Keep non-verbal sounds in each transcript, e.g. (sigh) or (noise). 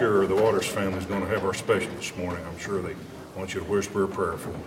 sure. The Waters family is going to have our special this morning. I'm sure they want you to whisper a prayer for them.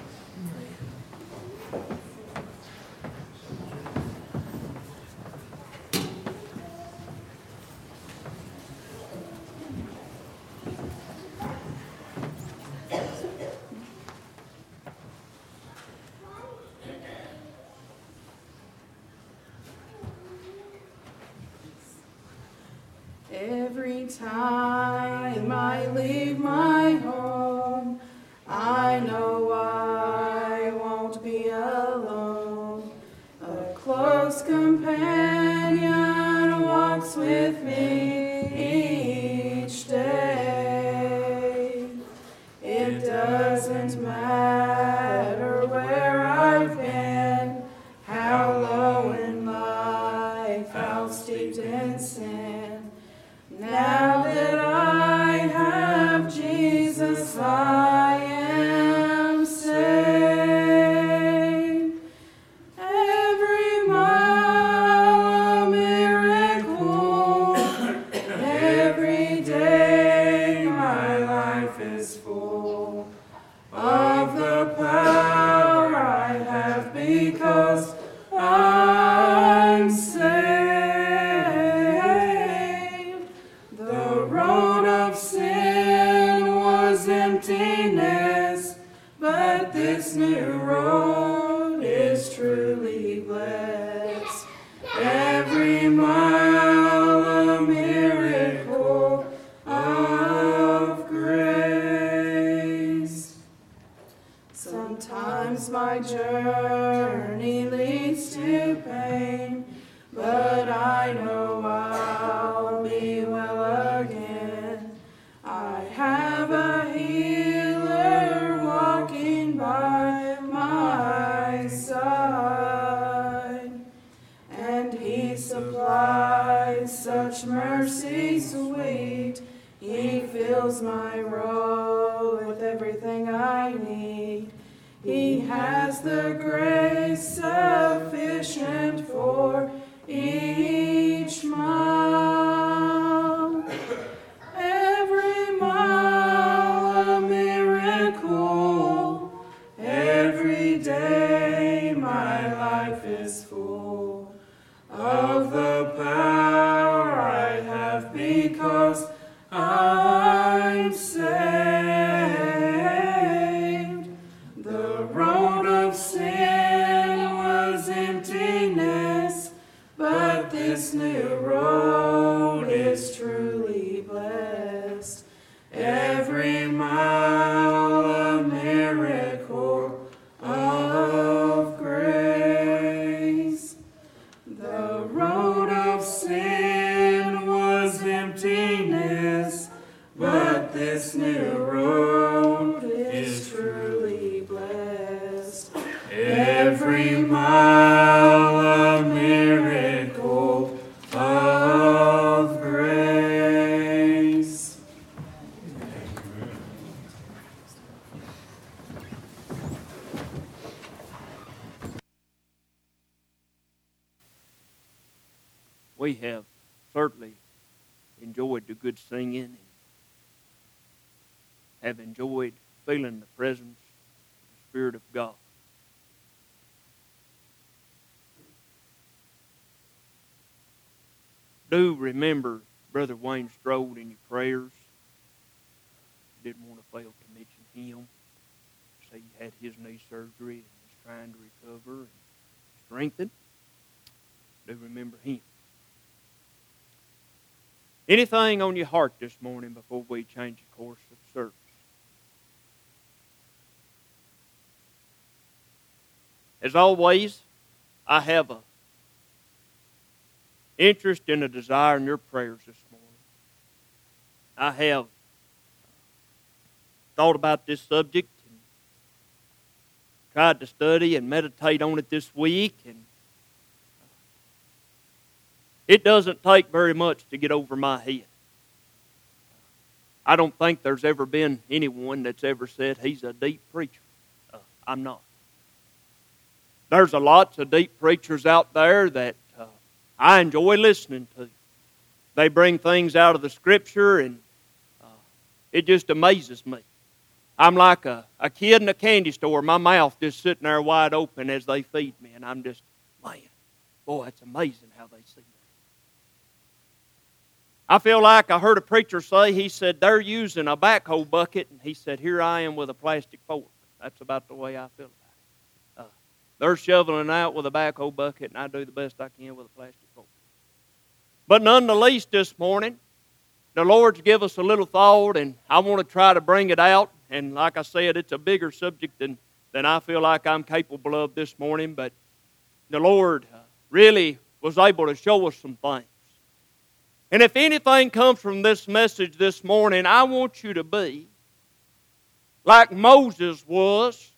Anything on your heart this morning before we change the course of service? As always, I have a interest and a desire in your prayers this morning. I have thought about this subject and tried to study and meditate on it this week and it doesn't take very much to get over my head. I don't think there's ever been anyone that's ever said he's a deep preacher. Uh, I'm not. There's a lots of deep preachers out there that uh, I enjoy listening to. they bring things out of the Scripture, and uh, it just amazes me. I'm like a, a kid in a candy store, my mouth just sitting there wide open as they feed me, and I'm just, man, boy, it's amazing how they see that. I feel like I heard a preacher say, he said, they're using a backhoe bucket, and he said, here I am with a plastic fork. That's about the way I feel about it. Uh, they're shoveling out with a backhoe bucket, and I do the best I can with a plastic fork. But none the least this morning, the Lord's give us a little thought, and I want to try to bring it out. And like I said, it's a bigger subject than, than I feel like I'm capable of this morning, but the Lord uh, really was able to show us some things. And if anything comes from this message this morning, I want you to be like Moses was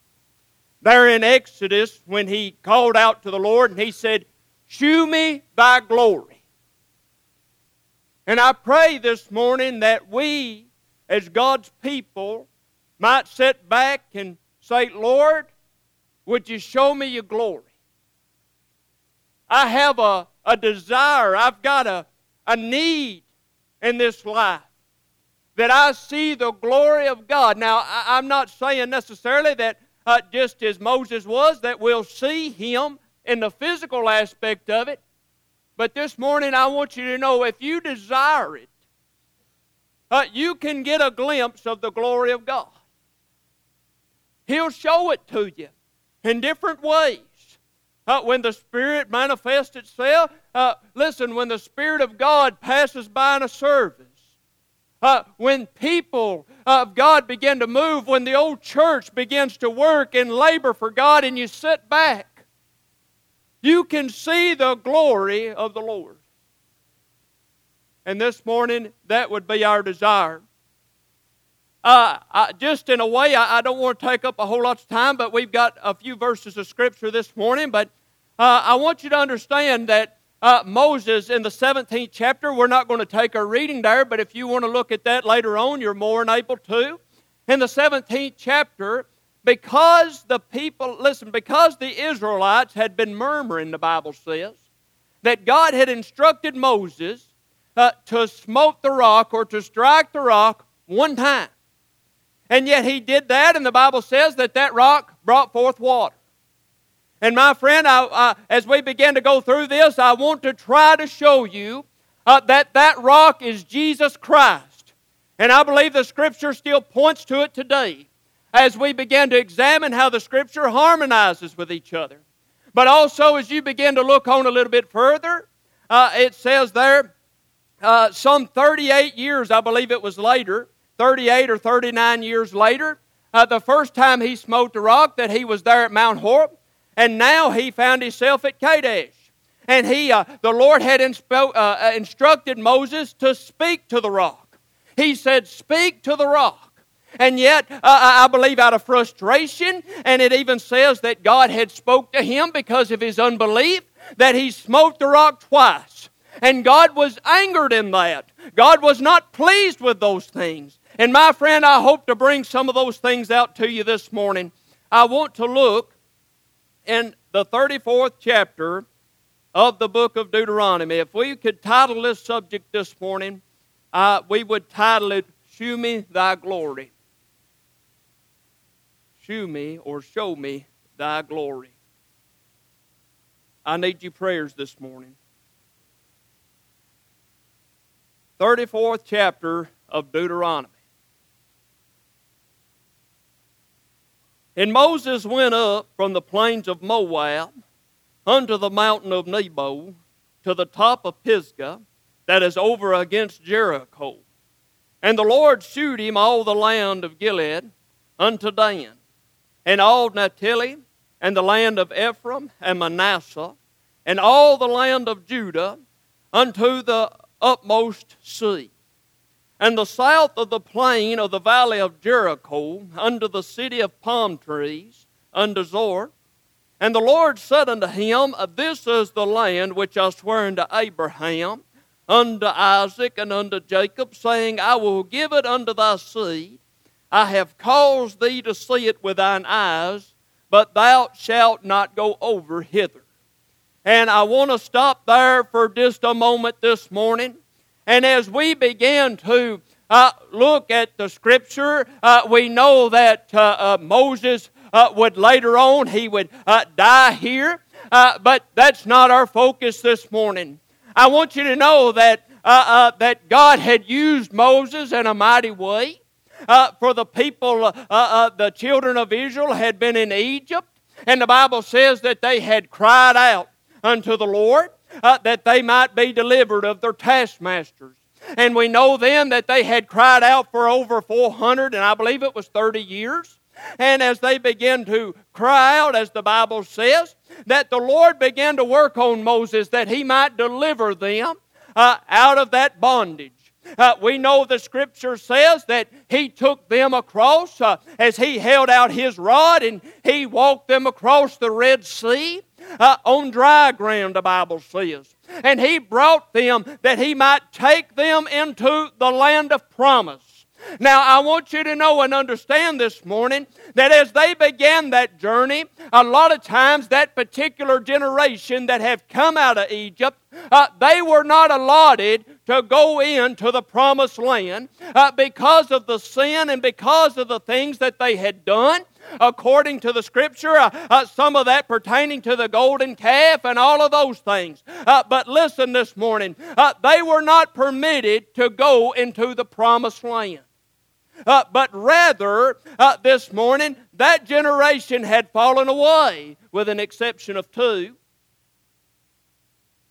there in Exodus when he called out to the Lord and he said, Shew me thy glory. And I pray this morning that we, as God's people, might sit back and say, Lord, would you show me your glory? I have a, a desire, I've got a, a need in this life that I see the glory of God. Now, I, am not saying necessarily that uh, just as Moses was, that we'll see him in the physical aspect of it, but this morning, I want you to know if you desire it, uh, you can get a glimpse of the glory of God. He'll show it to you in different ways. Uh, when the Spirit manifests itself, uh, listen, when the Spirit of God passes by in a service, uh, when people of God begin to move, when the old church begins to work and labor for God, and you sit back you can see the glory of the Lord. And this morning, that would be our desire. Uh, I, just in a way, I, I, don't want to take up a whole lot of time, but we've got a few verses of Scripture this morning. But uh, I want you to understand that uh, Moses in the 17th chapter, we're not going to take our reading there, but if you want to look at that later on, you're more than able to. In the 17th chapter, because the people, listen, because the Israelites had been murmuring, the Bible says, that God had instructed Moses uh, to smote the rock or to strike the rock one time. And yet he did that, and the Bible says that that rock brought forth water. And my friend, I, uh, as we begin to go through this, I want to try to show you uh, that that rock is Jesus Christ. And I believe the Scripture still points to it today as we begin to examine how the Scripture harmonizes with each other. But also, as you begin to look on a little bit further, uh, it says there, uh, some 38 years, I believe it was later, 38 or 39 years later, uh, the first time he smote the rock, that he was there at Mount Horeb, and now he found himself at Kadesh. And he, uh, the Lord had inspo- uh, instructed Moses to speak to the rock. He said, Speak to the rock. And yet, uh, I believe out of frustration, and it even says that God had spoke to him because of his unbelief, that he smote the rock twice. And God was angered in that. God was not pleased with those things. And my friend, I hope to bring some of those things out to you this morning. I want to look in the 34th chapter of the book of Deuteronomy. If we could title this subject this morning, uh, we would title it, Shew Me Thy Glory. Shew me or show me thy glory. I need your prayers this morning. 34th chapter of Deuteronomy. And Moses went up from the plains of Moab unto the mountain of Nebo to the top of Pisgah that is over against Jericho. And the Lord shewed him all the land of Gilead unto Dan and all Naphtali, and the land of Ephraim and Manasseh, and all the land of Judah, unto the utmost sea, and the south of the plain of the valley of Jericho, under the city of palm trees, unto Zoar. And the Lord said unto him, This is the land which I sware unto Abraham, unto Isaac, and unto Jacob, saying, I will give it unto thy seed I have caused thee to see it with thine eyes, but thou shalt not go over hither. And I want to stop there for just a moment this morning. And as we begin to uh, look at the scripture, uh, we know that uh, uh Moses uh, would later on, he would uh, die here. but that's not our focus this morning. I want you to know that, that God had used Moses in a mighty way. for the people, the children of Israel had been in Egypt, and the Bible says that they had cried out unto the Lord that they might be delivered of their taskmasters. And we know then that they had cried out for over 400, and I believe it was 30 years. And as they began to cry out, as the Bible says, that the Lord began to work on Moses that he might deliver them uh, out of that bondage. Uh, we know the scripture says that he took them across uh, as he held out his rod and he walked them across the Red Sea uh, on dry ground, the Bible says. And he brought them that he might take them into the land of promise. Now, I want you to know and understand this morning that as they began that journey, a lot of times that particular generation that have come out of Egypt, uh, they were not allotted to go into the promised land uh, because of the sin and because of the things that they had done according to the scripture, uh, uh, some of that pertaining to the golden calf and all of those things. Uh, but listen this morning, uh, they were not permitted to go into the promised land. Uh, but rather, uh, this morning, that generation had fallen away, with an exception of two.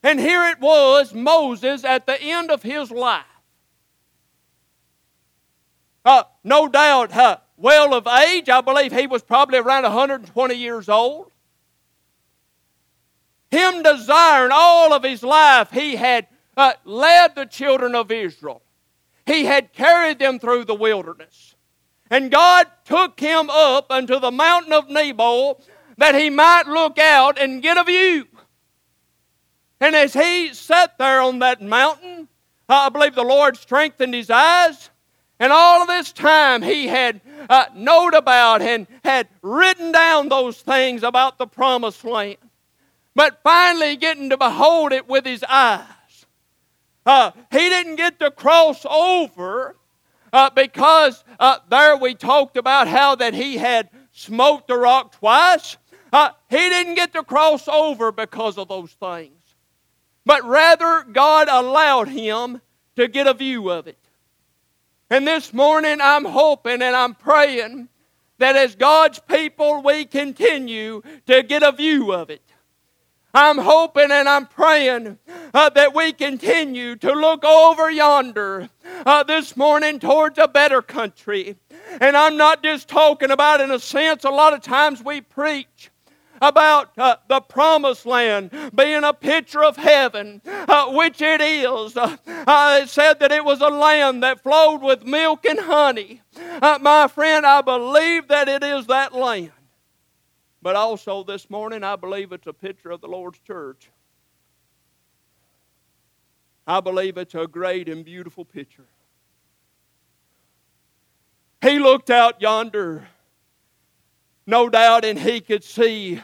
And here it was, Moses, at the end of his life. Uh, no doubt, uh, well of age. I believe he was probably around 120 years old. Him desiring all of his life, he had uh, led the children of Israel. He had carried them through the wilderness. And God took him up unto the mountain of Nebo that he might look out and get a view. And as he sat there on that mountain, I believe the Lord strengthened his eyes. And all of this time he had uh, known about and had written down those things about the promised land. But finally getting to behold it with his eyes. Uh, he didn't get to cross over uh, because uh, there we talked about how that he had smote the rock twice. Uh, he didn't get to cross over because of those things. But rather, God allowed him to get a view of it. And this morning I'm hoping and I'm praying that as God's people we continue to get a view of it. I'm hoping and I'm praying uh, that we continue to look over yonder uh, this morning towards a better country. And I'm not just talking about, in a sense, a lot of times we preach about uh, the promised land being a picture of heaven, uh, which it is. Uh, it said that it was a land that flowed with milk and honey. Uh, my friend, I believe that it is that land. But also this morning, I believe it's a picture of the Lord's church. I believe it's a great and beautiful picture. He looked out yonder no doubt, and he could see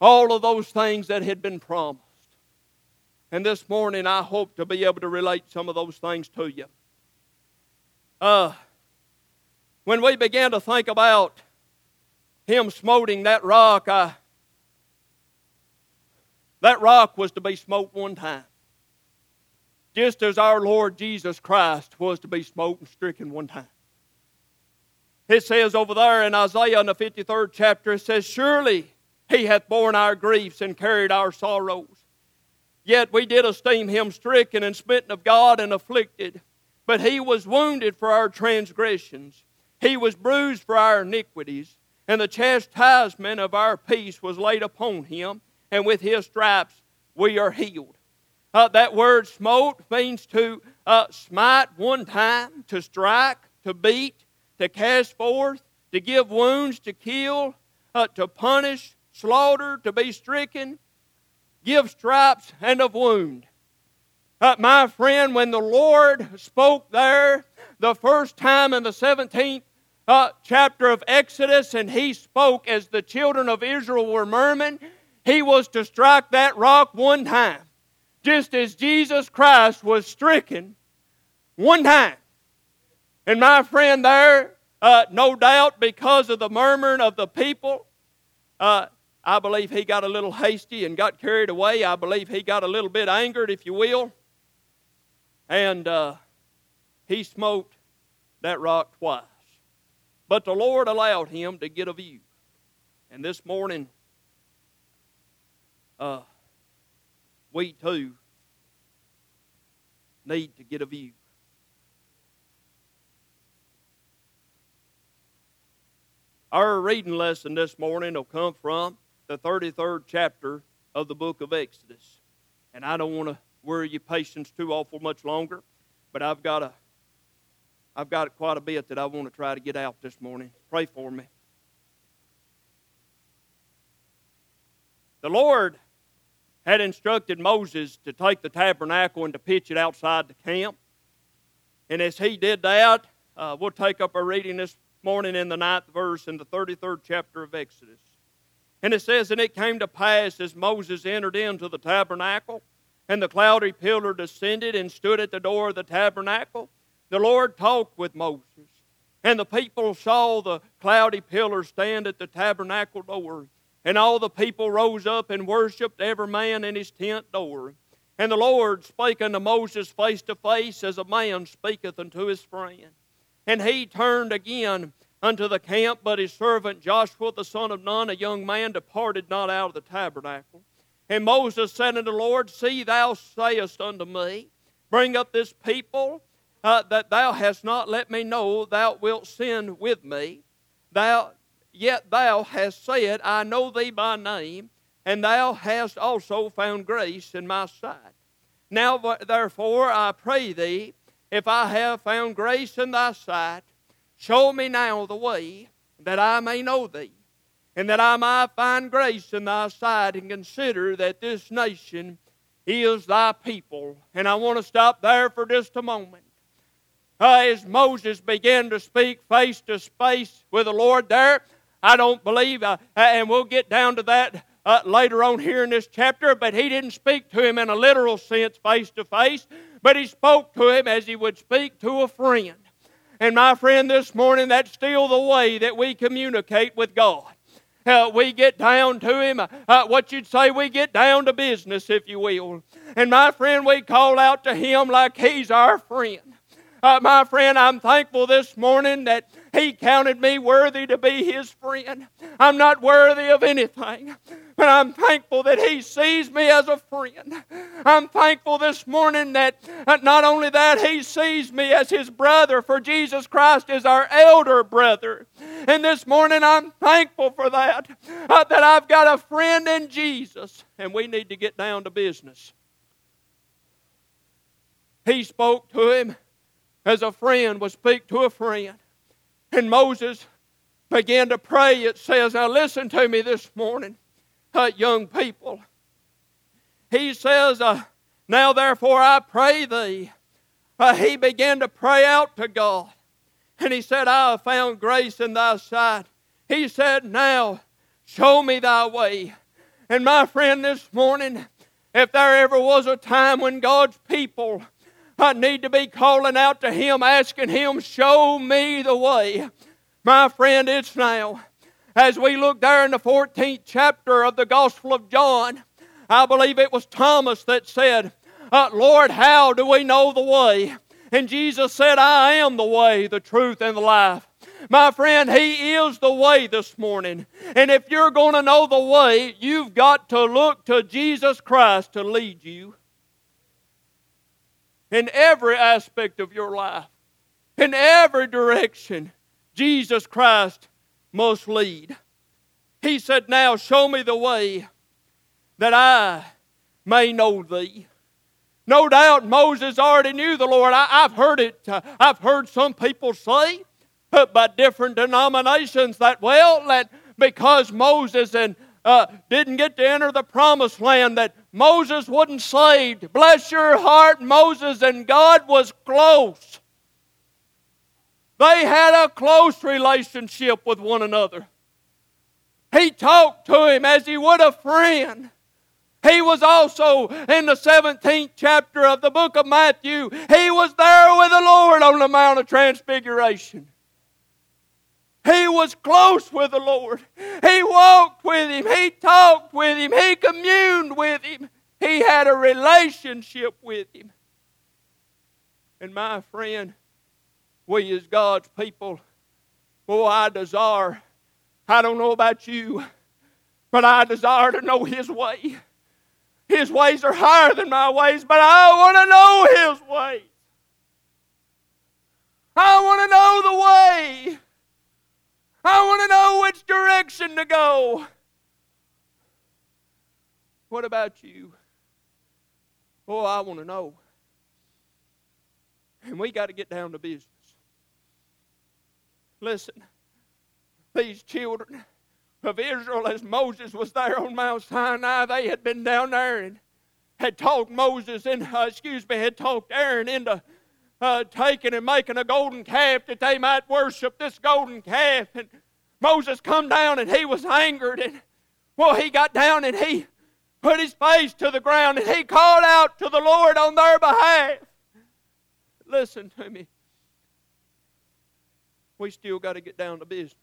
all of those things that had been promised. And this morning, I hope to be able to relate some of those things to you. Uh, when we began to think about him smoting that rock, I, that rock was to be smote one time. Just as our Lord Jesus Christ was to be smote and stricken one time. It says over there in Isaiah in the 53rd chapter, it says, Surely he hath borne our griefs and carried our sorrows. Yet we did esteem him stricken and smitten of God and afflicted. But he was wounded for our transgressions, he was bruised for our iniquities, and the chastisement of our peace was laid upon him, and with his stripes we are healed. Uh, that word smote means to uh, smite one time, to strike, to beat, to cast forth, to give wounds, to kill, uh, to punish, slaughter, to be stricken, give stripes, and of wound. Uh, my friend, when the Lord spoke there the first time in the 17th uh, chapter of Exodus, and he spoke as the children of Israel were murmuring, he was to strike that rock one time just as Jesus Christ was stricken one time. And my friend there, uh, no doubt because of the murmuring of the people, uh, I believe he got a little hasty and got carried away. I believe he got a little bit angered, if you will. And uh, he smote that rock twice. But the Lord allowed him to get a view. And this morning, uh, we too need to get a view. Our reading lesson this morning will come from the 33rd chapter of the book of Exodus. And I don't want to worry your patience too awful much longer, but I've got a I've got quite a bit that I want to try to get out this morning. Pray for me. The Lord had instructed Moses to take the tabernacle and to pitch it outside the camp. And as he did that, uh, we'll take up our reading this morning in the ninth verse in the 33rd chapter of Exodus. And it says, And it came to pass as Moses entered into the tabernacle, and the cloudy pillar descended and stood at the door of the tabernacle, the Lord talked with Moses. And the people saw the cloudy pillar stand at the tabernacle door. And all the people rose up and worshipped every man in his tent door. And the Lord spake unto Moses face to face, as a man speaketh unto his friend. And he turned again unto the camp, but his servant Joshua the son of Nun, a young man, departed not out of the tabernacle. And Moses said unto the Lord, See, thou sayest unto me, Bring up this people, uh, that thou hast not let me know thou wilt sin with me. Thou, yet thou hast said, I know thee by name, and thou hast also found grace in my sight. Now, therefore, I pray thee, if I have found grace in thy sight, show me now the way that I may know thee, and that I may find grace in thy sight, and consider that this nation is thy people. And I want to stop there for just a moment. Uh, as Moses began to speak face to face with the Lord there, I don't believe, uh, and we'll get down to that uh, later on here in this chapter, but he didn't speak to him in a literal sense face to face but he spoke to him as he would speak to a friend. And my friend, this morning, that's still the way that we communicate with God. Uh, we get down to Him. Uh, what you'd say, we get down to business, if you will. And my friend, we call out to Him like He's our friend. Uh, my friend, I'm thankful this morning that He counted me worthy to be His friend. I'm not worthy of anything, but I'm thankful that He sees me as a friend. I'm thankful this morning that uh, not only that, He sees me as His brother, for Jesus Christ is our elder brother. And this morning I'm thankful for that, uh, that I've got a friend in Jesus, and we need to get down to business. He spoke to him as a friend would speak to a friend. And Moses began to pray. It says, Now listen to me this morning, uh, young people. He says, uh, Now therefore I pray thee. Uh, he began to pray out to God. And he said, I have found grace in thy sight. He said, Now show me thy way. And my friend, this morning, if there ever was a time when God's people I need to be calling out to Him, asking Him, Show me the way. My friend, it's now. As we look there in the 14th chapter of the Gospel of John, I believe it was Thomas that said, uh, Lord, how do we know the way? And Jesus said, I am the way, the truth, and the life. My friend, He is the way this morning. And if you're going to know the way, you've got to look to Jesus Christ to lead you in every aspect of your life, in every direction, Jesus Christ must lead. He said, Now show me the way that I may know thee. No doubt Moses already knew the Lord. I, have heard it. Uh, I've heard some people say, but by different denominations, that, well, that because Moses and uh, didn't get to enter the promised land, that Moses wasn't saved. Bless your heart, Moses and God was close. They had a close relationship with one another. He talked to him as he would a friend. He was also in the 17th chapter of the book of Matthew. He was there with the Lord on the Mount of Transfiguration. He was close with the Lord. He walked with Him. He talked with Him. He communed with Him. He had a relationship with Him. And my friend, we as God's people, boy, I desire, I don't know about you, but I desire to know His way. His ways are higher than my ways, but I want to know His ways. I want to know the way. I want to know which direction to go. What about you? Oh, I want to know. And we got to get down to business. Listen, these children of Israel, as Moses was there on Mount Sinai, they had been down there and had talked Moses and uh, excuse me, had talked Aaron into uh, taking and making a golden calf that they might worship this golden calf. And Moses come down and he was angered and well, he got down and he put his face to the ground and he called out to the Lord on their behalf. Listen to me. We still got to get down to business.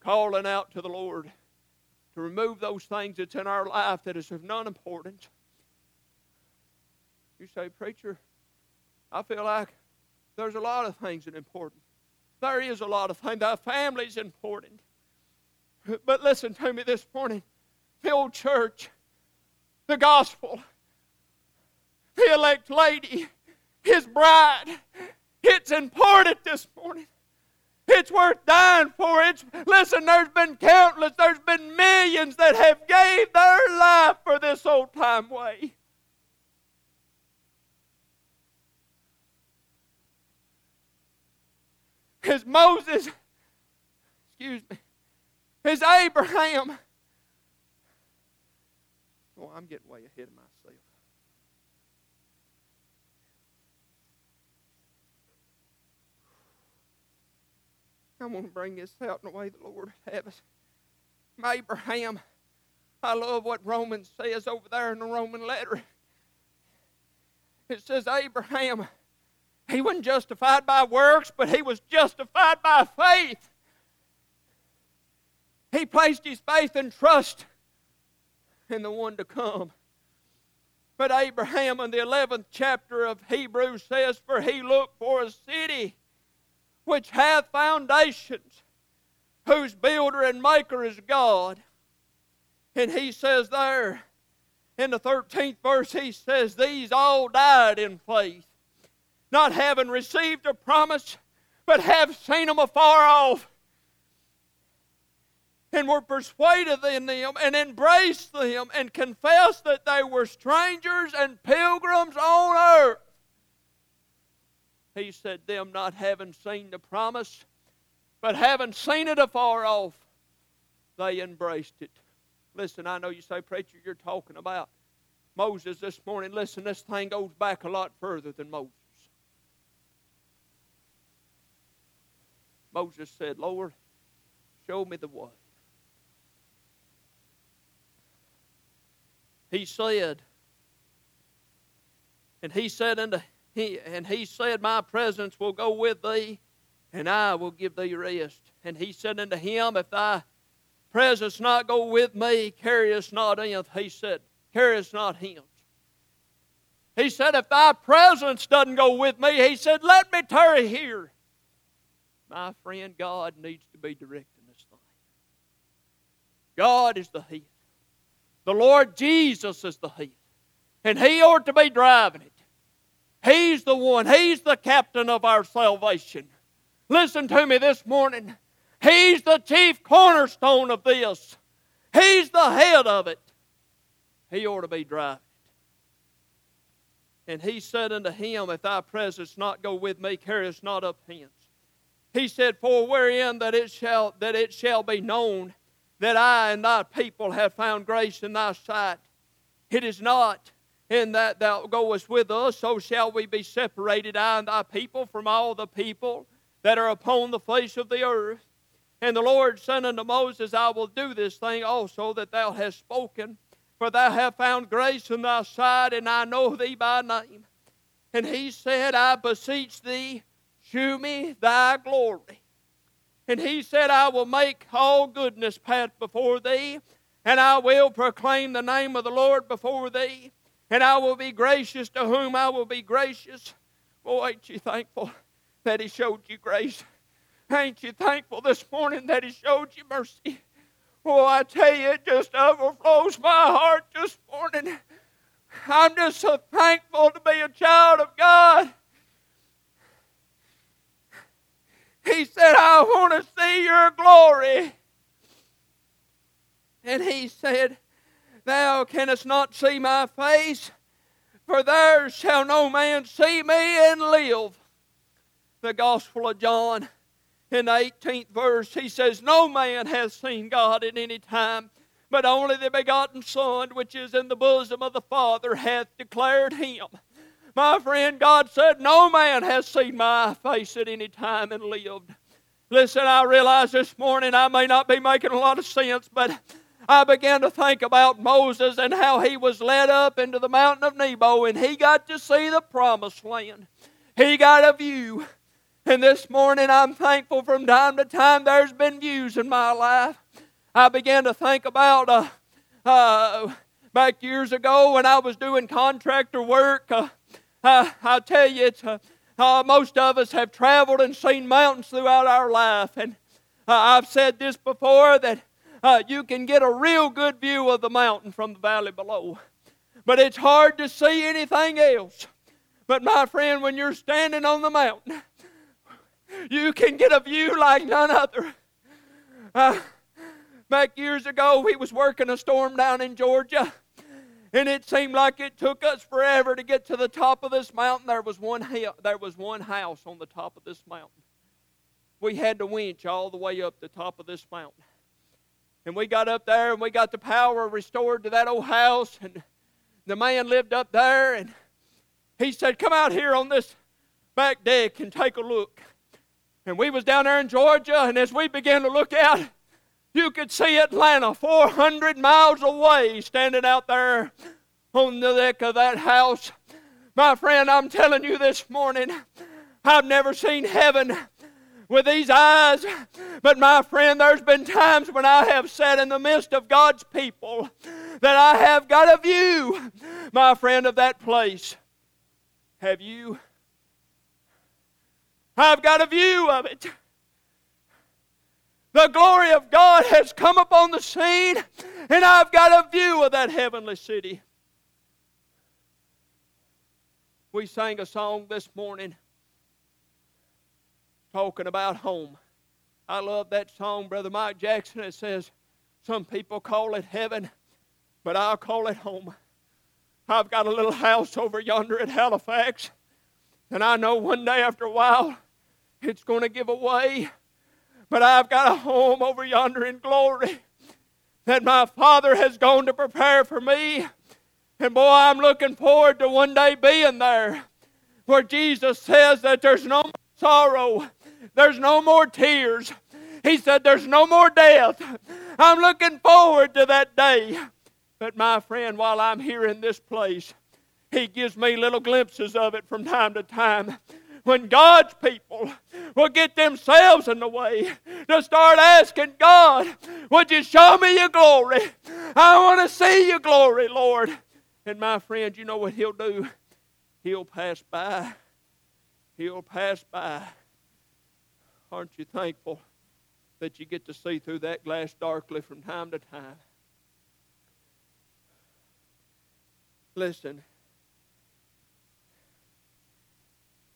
Calling out to the Lord to remove those things that's in our life that is of none importance. You say, Preacher, I feel like there's a lot of things that are important. There is a lot of things. The family's important. But listen to me this morning. The old church, the gospel, the elect lady, his bride. It's important this morning. It's worth dying for. It's listen, there's been countless, there's been millions that have gave their life for this old time way. As Moses, excuse me, as Abraham. Oh, I'm getting way ahead of myself. I want to bring this out in the way the Lord have us. Abraham, I love what Romans says over there in the Roman letter. It says, Abraham, he wasn't justified by works, but he was justified by faith. He placed his faith and trust in the one to come. But Abraham in the 11th chapter of Hebrews says, For he looked for a city which hath foundations, whose builder and maker is God. And he says there in the 13th verse, he says, These all died in faith, not having received a promise, but have seen them afar off, and were persuaded in them, and embraced them, and confessed that they were strangers and pilgrims on earth. He said, Them not having seen the promise, but having seen it afar off, they embraced it. Listen, I know you say, Preacher, you're talking about Moses this morning. Listen, this thing goes back a lot further than Moses. Moses said, Lord, show me the way. He said, and he said unto he, and he said, My presence will go with thee, and I will give thee rest. And he said unto him, If thy presence not go with me, carry us not in. He said, Carry us not hence. He said, If thy presence doesn't go with me, he said, Let me tarry here. My friend, God needs to be directing this thing. God is the head. The Lord Jesus is the head. And He ought to be driving it. He's the one, He's the captain of our salvation. Listen to me this morning. He's the chief cornerstone of this, He's the head of it. He ought to be driving it. And he said unto him, If thy presence not go with me, carry us not up hence. He said, For wherein that it shall that it shall be known that I and thy people have found grace in thy sight. It is not in that thou goest with us, so shall we be separated, I and thy people, from all the people that are upon the face of the earth. And the Lord said unto Moses, I will do this thing also that thou hast spoken, for thou hast found grace in thy sight, and I know thee by name. And he said, I beseech thee, shew me thy glory. And he said, I will make all goodness pass before thee, and I will proclaim the name of the Lord before thee, and I will be gracious to whom I will be gracious. Boy, ain't you thankful that he showed you grace? Ain't you thankful this morning that he showed you mercy? Oh, I tell you, it just overflows my heart this morning. I'm just so thankful to be a child of God. He said, I want to see your glory. And he said, Thou canst not see my face, for there shall no man see me and live. The Gospel of John, in the 18th verse, he says, No man has seen God at any time, but only the begotten Son, which is in the bosom of the Father, hath declared him. My friend, God said, No man has seen my face at any time and lived. Listen, I realize this morning I may not be making a lot of sense, but I began to think about Moses and how he was led up into the mountain of Nebo and he got to see the promised land. He got a view. And this morning, I'm thankful from time to time there's been views in my life. I began to think about uh, uh, back years ago when I was doing contractor work. Uh, I tell you, it's uh, uh, most of us have traveled and seen mountains throughout our life, and uh, I've said this before that you can get a real good view of the mountain from the valley below, but it's hard to see anything else. But my friend, when you're standing on the mountain, you can get a view like none other. Uh, back years ago, we was working a storm down in Georgia, and it seemed like it took us forever to get to the top of this mountain. There was one there was one house on the top of this mountain. We had to winch all the way up the top of this mountain. And we got up there and we got the power restored to that old house. And the man lived up there and he said, Come out here on this back deck and take a look. And we was down there in Georgia, and as we began to look out, you could see Atlanta 400 miles away standing out there on the deck of that house. My friend, I'm telling you this morning, I've never seen heaven with these eyes, but my friend, there's been times when I have sat in the midst of God's people that I have got a view, my friend, of that place. Have you? I've got a view of it. The glory of God has come upon the scene, and I've got a view of that heavenly city. We sang a song this morning talking about home. I love that song, Brother Mike Jackson. It says, Some people call it heaven, but I'll call it home. I've got a little house over yonder at Halifax, and I know one day after a while it's going to give away. But I've got a home over yonder in glory that my Father has gone to prepare for me. And boy, I'm looking forward to one day being there where Jesus says that there's no more sorrow, there's no more tears. He said there's no more death. I'm looking forward to that day. But my friend, while I'm here in this place, He gives me little glimpses of it from time to time when God's people will get themselves in the way to start asking God, Would you show me your glory? I want to see your glory, Lord. And my friend, you know what He'll do? He'll pass by. He'll pass by. Aren't you thankful that you get to see through that glass darkly from time to time? Listen.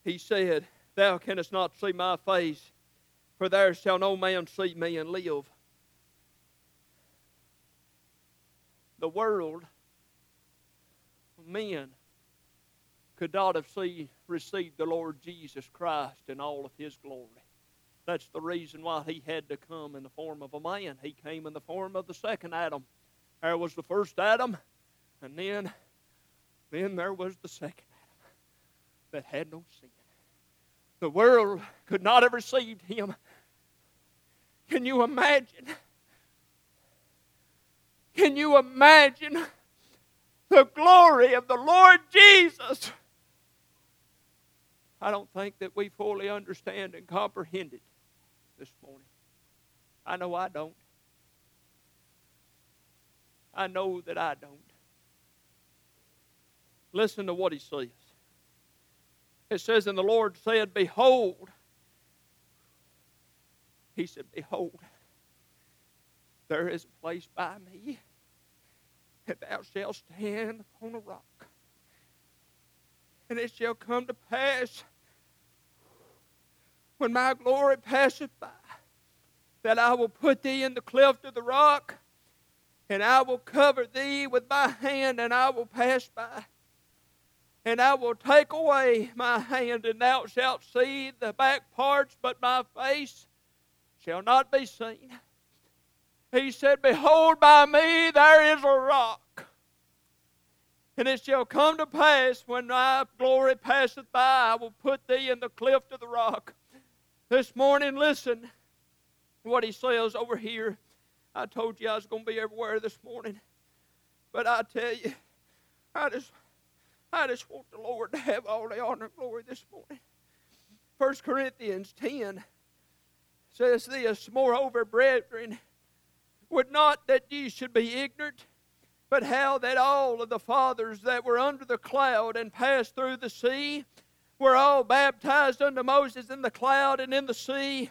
He said, Thou canst not see my face, for there shall no man see me and live. The world, men, could not have see, received the Lord Jesus Christ in all of his glory. That's the reason why he had to come in the form of a man. He came in the form of the second Adam. There was the first Adam, and then, then there was the second that had no sin. The world could not have received him. Can you imagine? Can you imagine the glory of the Lord Jesus. I don't think that we fully understand and comprehend it this morning. I know I don't. I know that I don't. Listen to what he says. It says, And the Lord said, Behold, he said, Behold, there is a place by me, and thou shalt stand upon a rock. And it shall come to pass when my glory passeth by that I will put thee in the cleft of the rock, and I will cover thee with my hand, and I will pass by. And I will take away my hand, and thou shalt see the back parts, but my face shall not be seen. He said, Behold, by me there is a rock. And it shall come to pass when my glory passeth by, I will put thee in the cleft of the rock. This morning, listen what he says over here. I told you I was going to be everywhere this morning. But I tell you, I just, I just want the Lord to have all the honor and glory this morning. 1 Corinthians 10 says this Moreover, brethren, would not that ye should be ignorant, but how that all of the fathers that were under the cloud and passed through the sea were all baptized unto Moses in the cloud and in the sea,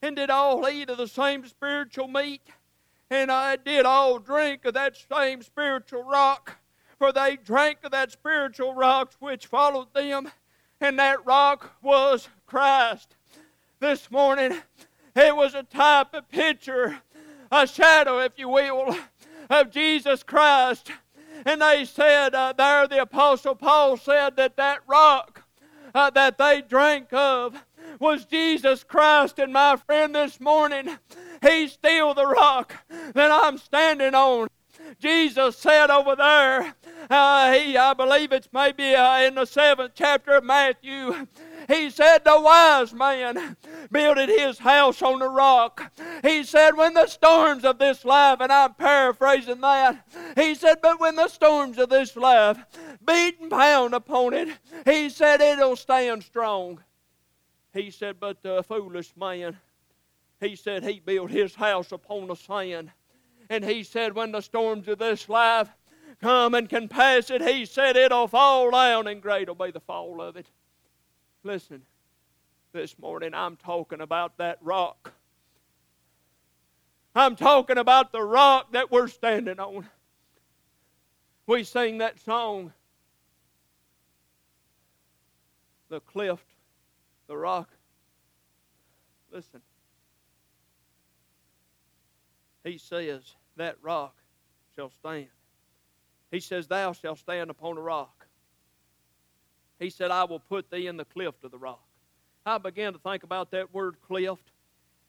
and did all eat of the same spiritual meat, and I did all drink of that same spiritual rock, for they drank of that spiritual rock which followed them, and that rock was Christ. This morning, it was a type, a picture, a shadow, if you will, of Jesus Christ. And they said, uh, there the Apostle Paul said that that rock uh, that they drank of was Jesus Christ. And my friend, this morning, He's still the rock that I'm standing on. Jesus said over there, uh, he, I believe it's maybe uh, in the seventh chapter of Matthew, he said, The wise man builded his house on the rock. He said, When the storms of this life, and I'm paraphrasing that, he said, But when the storms of this life beat and pound upon it, he said, It'll stand strong. He said, But the foolish man, he said, He built his house upon the sand. And he said, When the storms of this life come and can pass it, he said, It'll fall down, and great will be the fall of it. Listen, this morning I'm talking about that rock. I'm talking about the rock that we're standing on. We sing that song, The Cliff, the Rock. Listen, he says, That rock shall stand. He says, Thou shalt stand upon a rock. He said, I will put thee in the cleft of the rock. I began to think about that word cleft.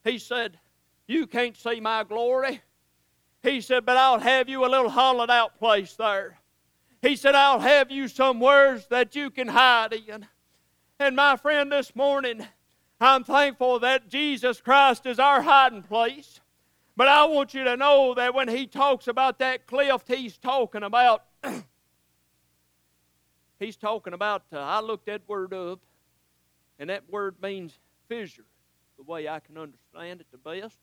He said, You can't see my glory. He said, But I'll have you a little hollowed out place there. He said, I'll have you somewheres that you can hide in. And my friend, this morning, I'm thankful that Jesus Christ is our hiding place. But I want you to know that when he talks about that cliff, he's talking about, (clears throat) he's talking about, uh, I looked that word up, and that word means fissure, the way I can understand it the best.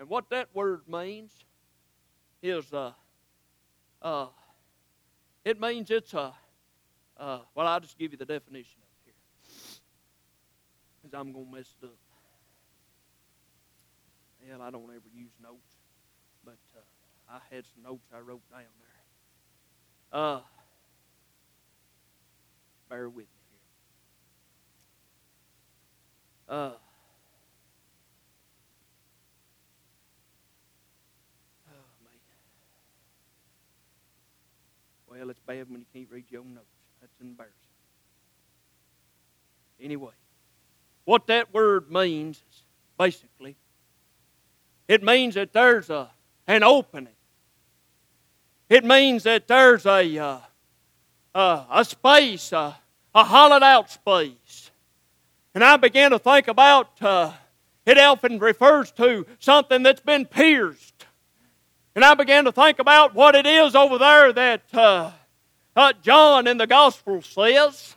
And what that word means is, uh, uh, it means it's a, uh, well, I'll just give you the definition of here, because I'm going to mess it up. Hell, I don't ever use notes, but uh, I had some notes I wrote down there. Uh, bear with me. Uh, oh. Well, it's bad when you can't read your own notes. That's embarrassing. Anyway, what that word means is basically it means that there's a, an opening. It means that there's a, uh, uh, a space, uh, a hollowed out space. And I began to think about it often refers to something that's been pierced. And I began to think about what it is over there that John in the Gospel says.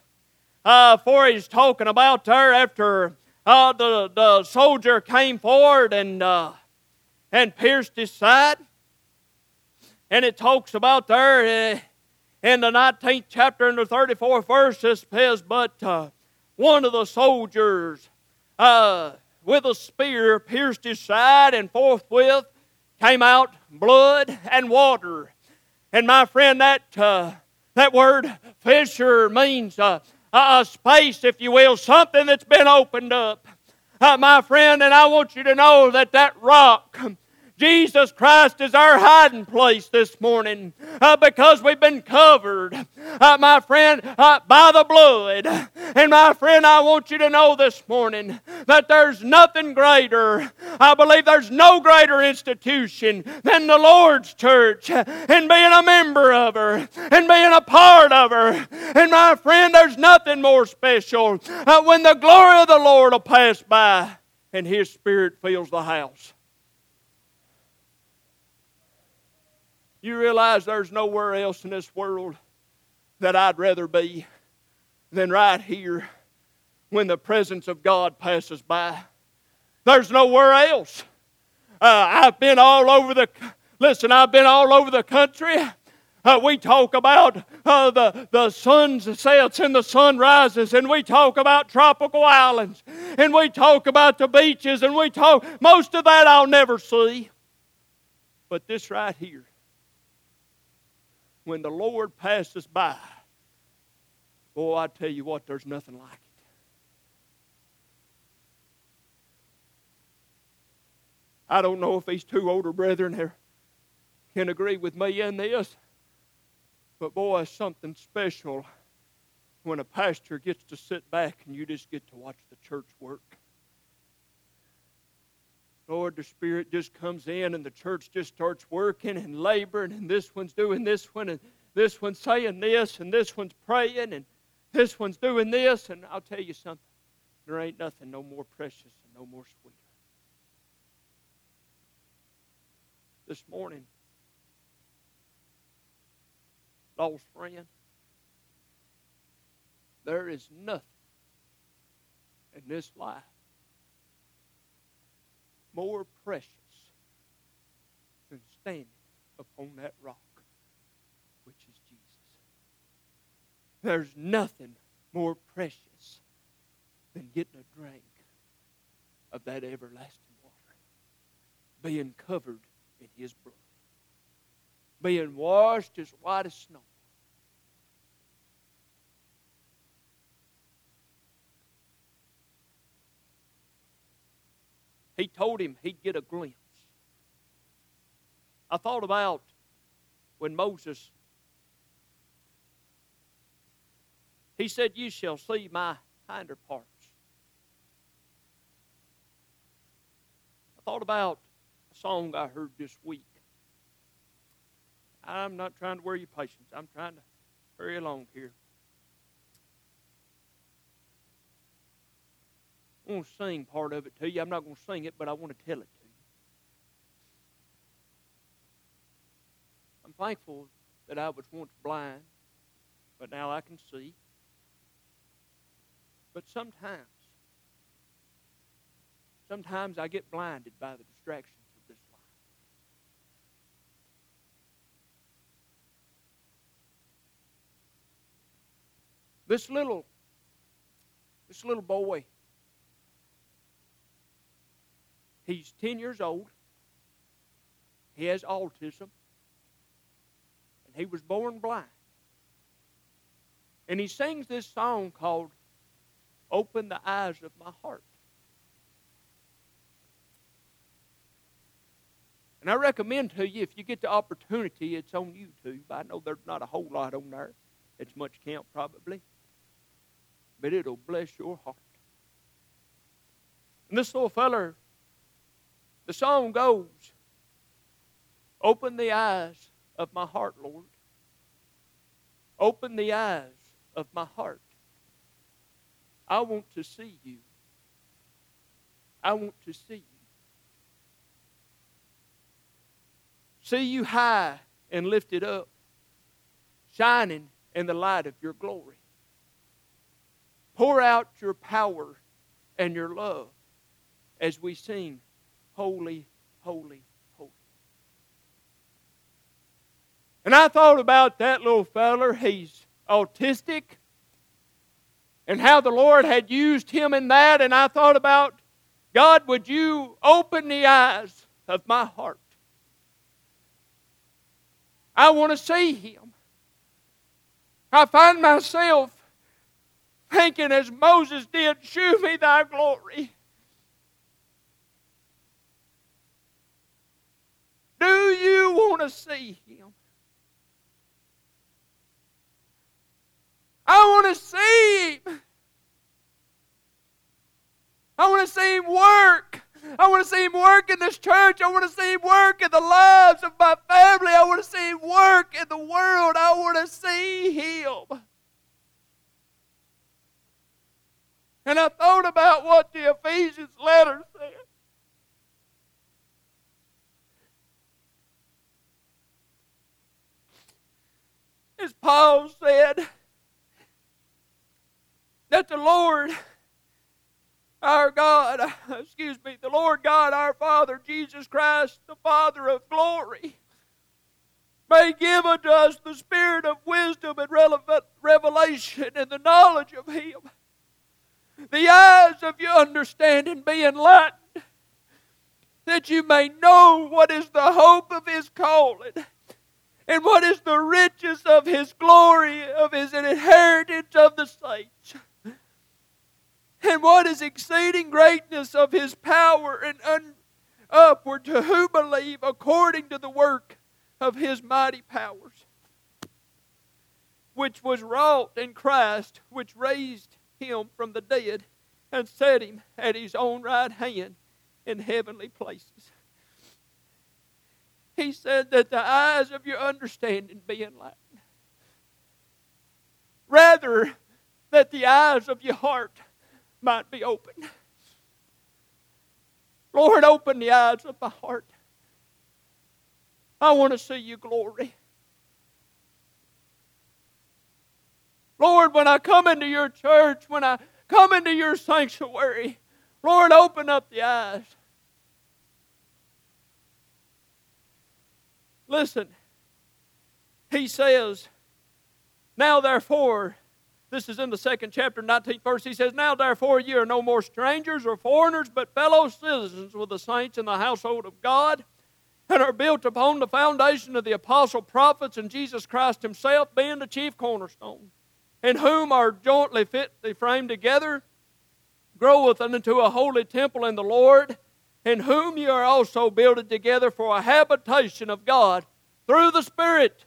For he's talking about there after the, the soldier came forward and, and pierced his side. And it talks about there uh, in the 19th chapter and the 34th verse, it says, But uh, one of the soldiers uh, with a spear pierced his side, and forthwith came out blood and water. And my friend, that, uh, that word fissure means uh, a space, if you will, something that's been opened up. Uh, my friend, and I want you to know that that rock Jesus Christ is our hiding place this morning uh, because we've been covered, uh, my friend, uh, by the blood. And my friend, I want you to know this morning that there's nothing greater. I believe there's no greater institution than the Lord's church and being a member of her and being a part of her. And my friend, there's nothing more special uh, when the glory of the Lord will pass by and His Spirit fills the house. You realize there's nowhere else in this world that I'd rather be than right here when the presence of God passes by. There's nowhere else. Uh, I've been all over the, listen, I've been all over the country. Uh, we talk about uh, the, the sun sets and the sun rises, and we talk about tropical islands, and we talk about the beaches, and we talk, most of that I'll never see. But this right here, when the Lord passes by, boy, I tell you what, there's nothing like it. I don't know if these two older brethren here can agree with me in this, but boy, it's something special when a pastor gets to sit back and you just get to watch the church work. Lord, the Spirit just comes in and the church just starts working and laboring, and this one's doing this one, and this one's saying this, and this one's praying, and this one's doing this. And I'll tell you something there ain't nothing no more precious and no more sweeter. This morning, lost friend, there is nothing in this life more precious than standing upon that rock, which is Jesus. There's nothing more precious than getting a drink of that everlasting water, being covered in His blood, being washed as white as snow. He told him he'd get a glimpse. I thought about when Moses, he said, You shall see my hinder parts. I thought about a song I heard this week. I'm not trying to wear your patience. I'm trying to hurry along here. Want to sing part of it to you. I'm not going to sing it, but I want to tell it to you. I'm thankful that I was once blind, but now I can see. But sometimes, sometimes I get blinded by the distractions of this life. This little, this little boy He's 10 years old. He has autism. And he was born blind. And he sings this song called Open the Eyes of My Heart. And I recommend to you, if you get the opportunity, it's on YouTube. I know there's not a whole lot on there. It's much count, probably. But it'll bless your heart. And this little feller the song goes Open the eyes of my heart, Lord. Open the eyes of my heart. I want to see you. I want to see you. see you high and lifted up, shining in the light of your glory. Pour out your power and your love as we sing, Holy, Holy, Holy. And I thought about that little feller. He's autistic and how the Lord had used him in that. And I thought about, God, would you open the eyes of my heart? I want to see him. I find myself thinking, as Moses did, Shew me thy glory. Do you want to see him? I want to see him. I want to see him work. I want to see him work in this church. I want to see him work in the lives of my family. I want to see him work in the world. I want to see him. And I thought about what the Ephesians letter said. As Paul said, that the Lord, our God, (laughs) excuse me, the Lord God, our Father, Jesus Christ, the Father of glory, may give unto us the spirit of wisdom and relevant revelation and the knowledge of Him the eyes of your understanding be enlightened, that you may know what is the hope of his calling, and what is the riches of his glory, of his inheritance of the saints, and what is exceeding greatness of his power and un- upward to who believe according to the work of his mighty powers, which was wrought in Christ, which raised him from the dead and set him at his own right hand in heavenly places. He said that the eyes of your understanding be enlightened. Rather, that the eyes of your heart might be opened. Lord, open the eyes of my heart. I want to see you glory. Lord, when I come into your church, when I come into your sanctuary, Lord, open up the eyes. Listen, he says, Now therefore, this is in the second chapter, 19th verse. He says, Now therefore ye are no more strangers or foreigners, but fellow citizens with the saints in the household of God, and are built upon the foundation of the apostle, prophets, and Jesus Christ himself, being the chief cornerstone in whom are jointly fitly framed together, groweth unto a holy temple in the Lord, in whom you are also builded together for a habitation of God through the Spirit.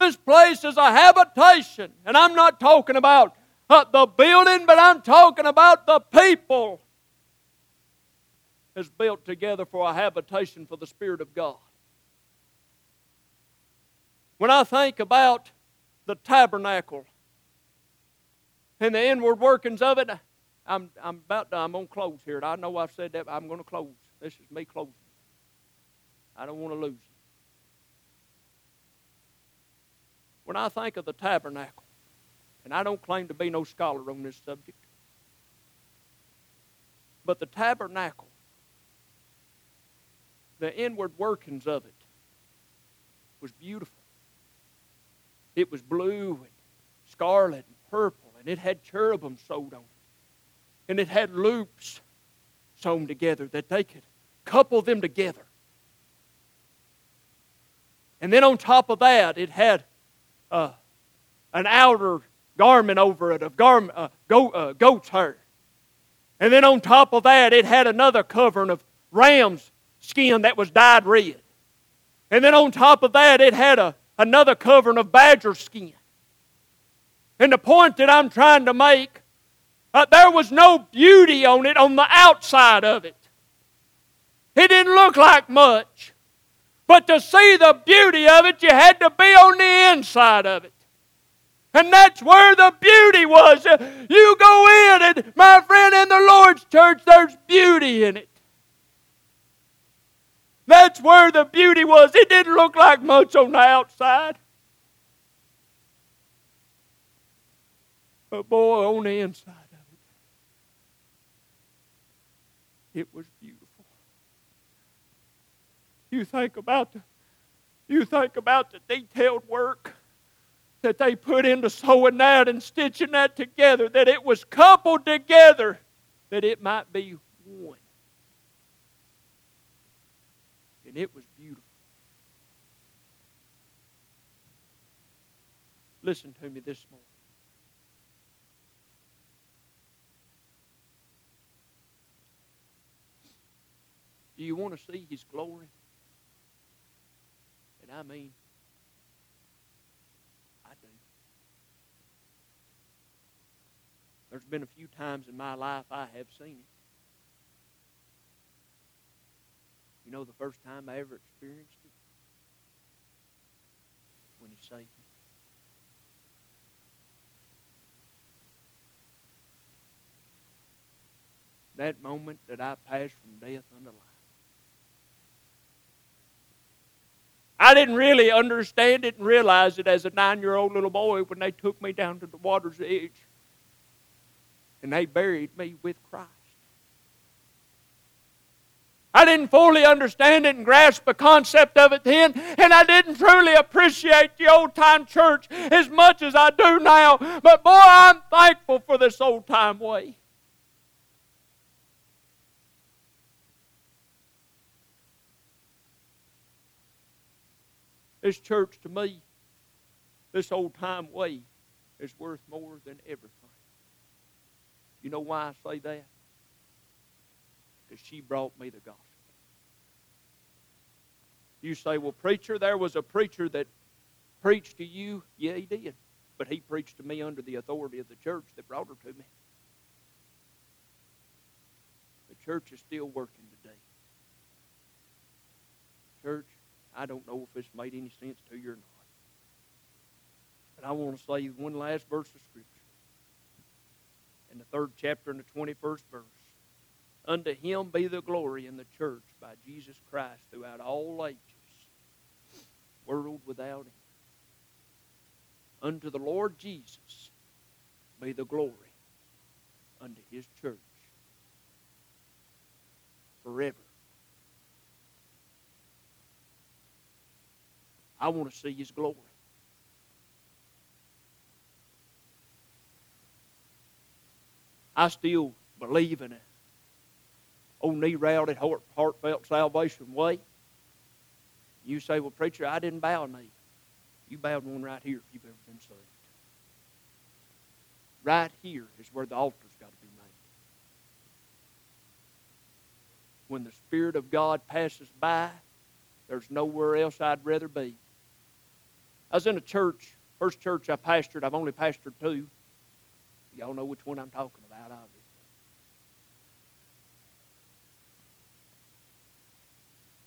This place is a habitation, and I'm not talking about uh, the building, but I'm talking about the people. Is built together for a habitation for the Spirit of God. When I think about the tabernacle and the inward workings of it, I'm, I'm about I'm going to close here. I know I've said that, but I'm going to close. This is me closing. I don't want to lose you. When I think of the tabernacle, and I don't claim to be no scholar on this subject, but the tabernacle, the inward workings of it, was beautiful. It was blue and scarlet and purple, and it had cherubim sewed on it. And it had loops sewn together that they could couple them together. And then on top of that, it had uh, an outer garment over it of garment, uh, goat, uh, goat's hair. And then on top of that, it had another covering of ram's skin that was dyed red. And then on top of that, it had a, another covering of badger skin. And the point that I'm trying to make, uh, there was no beauty on it on the outside of it. It didn't look like much. But to see the beauty of it, you had to be on the inside of it. And that's where the beauty was. You go in, and my friend, in the Lord's church, there's beauty in it. That's where the beauty was. It didn't look like much on the outside. But boy, on the inside of it, was beautiful. You think about the you think about the detailed work that they put into sewing that and stitching that together, that it was coupled together, that it might be one. And it was beautiful. Listen to me this morning. Do you want to see His glory? And I mean, I do. There's been a few times in my life I have seen it. You know the first time I ever experienced it? When He saved me. That moment that I passed from death unto life. I didn't really understand it and realize it as a nine year old little boy when they took me down to the water's edge and they buried me with Christ. I didn't fully understand it and grasp the concept of it then, and I didn't truly appreciate the old time church as much as I do now. But boy, I'm thankful for this old time way. This church to me, this old time way, is worth more than everything. You know why I say that? Because she brought me the gospel. You say, well, preacher, there was a preacher that preached to you. Yeah, he did. But he preached to me under the authority of the church that brought her to me. The church is still working today. Church, I don't know if this made any sense to you or not. But I want to say one last verse of Scripture. In the third chapter and the 21st verse. Unto him be the glory in the church by Jesus Christ throughout all ages, world without end. Unto the Lord Jesus be the glory unto his church forever I want to see His glory. I still believe in it. Old knee routed, heart, heartfelt salvation way. You say, well, preacher, I didn't bow a knee. You bowed one right here if you've ever been saved. Right here is where the altar's got to be made. When the Spirit of God passes by, there's nowhere else I'd rather be I was in a church, first church I pastored, I've only pastored two. Y'all know which one I'm talking about, obviously.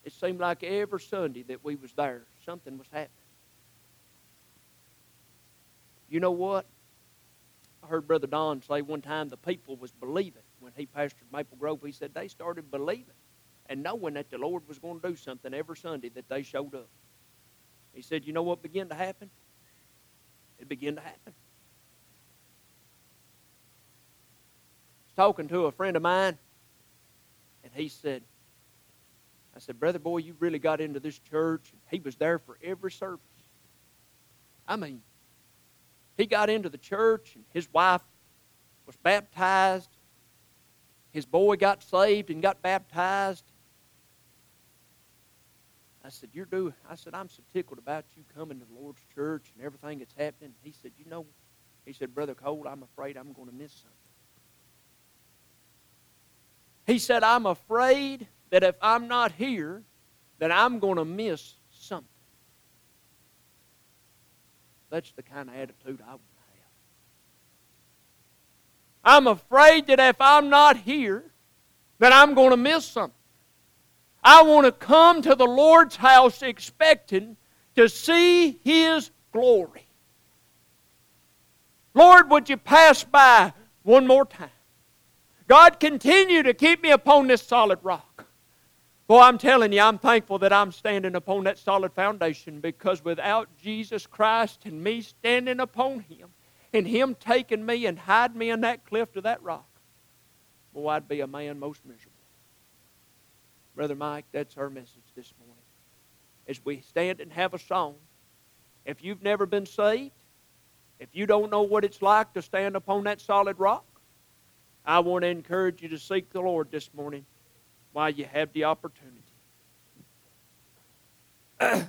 It seemed like every Sunday that we was there, something was happening. You know what? I heard Brother Don say one time the people was believing when he pastored Maple Grove. He said they started believing and knowing that the Lord was going to do something every Sunday that they showed up. He said, You know what began to happen? It began to happen. I was talking to a friend of mine, and he said, I said, Brother boy, you really got into this church. He was there for every service. I mean, he got into the church, and his wife was baptized. His boy got saved and got baptized. Said, You're doing I said, I'm so tickled about you coming to the Lord's church and everything that's happening. He said, You know, he said, Brother Cole, I'm afraid I'm going to miss something. He said, I'm afraid that if I'm not here, that I'm going to miss something. That's the kind of attitude I to have. I'm afraid that if I'm not here, that I'm going to miss something. I want to come to the Lord's house expecting to see His glory. Lord, would you pass by one more time? God, continue to keep me upon this solid rock. Boy, I'm telling you, I'm thankful that I'm standing upon that solid foundation because without Jesus Christ and me standing upon Him and Him taking me and hiding me in that cliff to that rock, boy, I'd be a man most miserable. Brother Mike, that's our message this morning. As we stand and have a song, if you've never been saved, if you don't know what it's like to stand upon that solid rock, I want to encourage you to seek the Lord this morning while you have the opportunity. (clears throat)